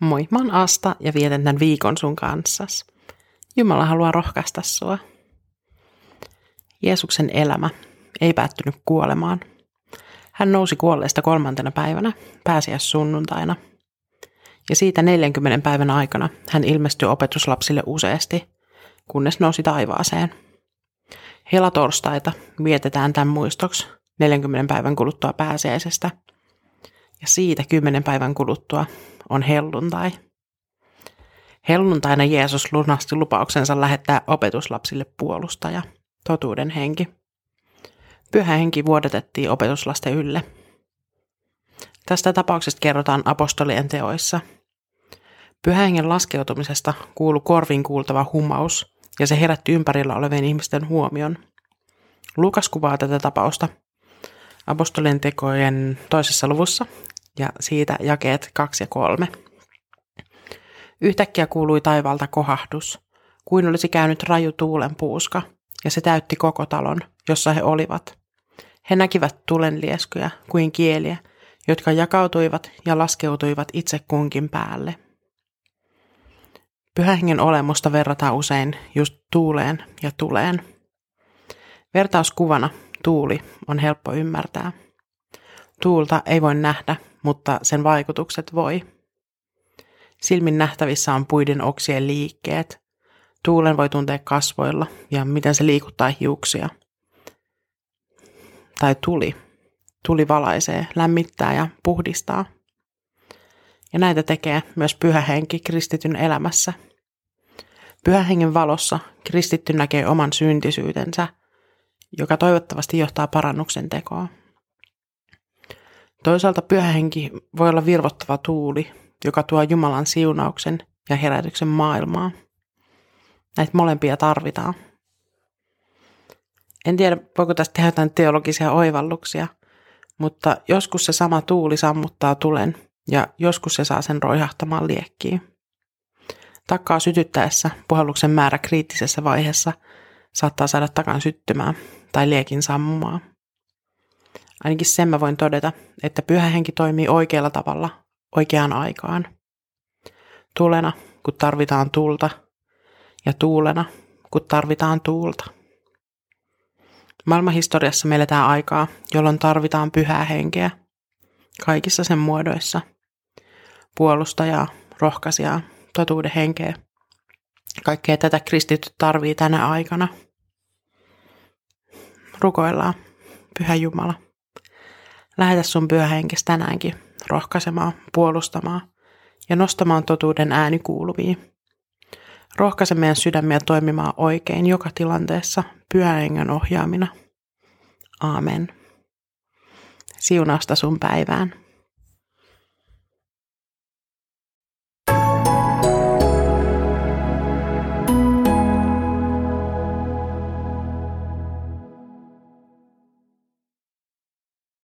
Moi, mä oon Asta ja vietän tämän viikon sun kanssas. Jumala haluaa rohkaista sua. Jeesuksen elämä ei päättynyt kuolemaan. Hän nousi kuolleesta kolmantena päivänä, pääsiäis sunnuntaina. Ja siitä 40 päivän aikana hän ilmestyi opetuslapsille useasti, kunnes nousi taivaaseen. Helatorstaita vietetään tämän muistoksi 40 päivän kuluttua pääsiäisestä. Ja siitä 10 päivän kuluttua on helluntai. Helluntaina Jeesus lunasti lupauksensa lähettää opetuslapsille puolustaja, totuuden henki. Pyhä henki vuodatettiin opetuslasten ylle. Tästä tapauksesta kerrotaan apostolien teoissa. Pyhähengen laskeutumisesta kuulu korvin kuultava humaus, ja se herätti ympärillä olevien ihmisten huomion. Lukas kuvaa tätä tapausta apostolien tekojen toisessa luvussa ja siitä jakeet kaksi ja kolme. Yhtäkkiä kuului taivaalta kohahdus, kuin olisi käynyt raju tuulen puuska, ja se täytti koko talon, jossa he olivat. He näkivät tulenlieskyjä kuin kieliä, jotka jakautuivat ja laskeutuivat itse kunkin päälle. Pyhähengen olemusta verrataan usein just tuuleen ja tuleen. Vertauskuvana tuuli on helppo ymmärtää. Tuulta ei voi nähdä, mutta sen vaikutukset voi. Silmin nähtävissä on puiden oksien liikkeet. Tuulen voi tuntea kasvoilla ja miten se liikuttaa hiuksia. Tai tuli. Tuli valaisee, lämmittää ja puhdistaa. Ja näitä tekee myös pyhä henki kristityn elämässä. Pyhän hengen valossa kristitty näkee oman syntisyytensä, joka toivottavasti johtaa parannuksen tekoon. Toisaalta pyhä henki voi olla virvottava tuuli, joka tuo Jumalan siunauksen ja herätyksen maailmaa. Näitä molempia tarvitaan. En tiedä, voiko tästä tehdä jotain teologisia oivalluksia, mutta joskus se sama tuuli sammuttaa tulen ja joskus se saa sen roihahtamaan liekkiin. Takkaa sytyttäessä puhalluksen määrä kriittisessä vaiheessa saattaa saada takan syttymään tai liekin sammumaan. Ainakin sen mä voin todeta, että pyhä henki toimii oikealla tavalla oikeaan aikaan. Tulena, kun tarvitaan tulta, ja tuulena, kun tarvitaan tuulta. Maailmanhistoriassa me eletään aikaa, jolloin tarvitaan pyhää henkeä, kaikissa sen muodoissa. Puolustajaa, rohkaisijaa, totuuden henkeä. Kaikkea tätä kristityt tarvii tänä aikana. Rukoillaan, Pyhä Jumala. Lähetä sun pyhähenkes tänäänkin rohkaisemaan, puolustamaan ja nostamaan totuuden ääni kuuluviin. Rohkaise meidän sydämiä toimimaan oikein joka tilanteessa pyhähengen ohjaamina. Aamen. Siunausta sun päivään.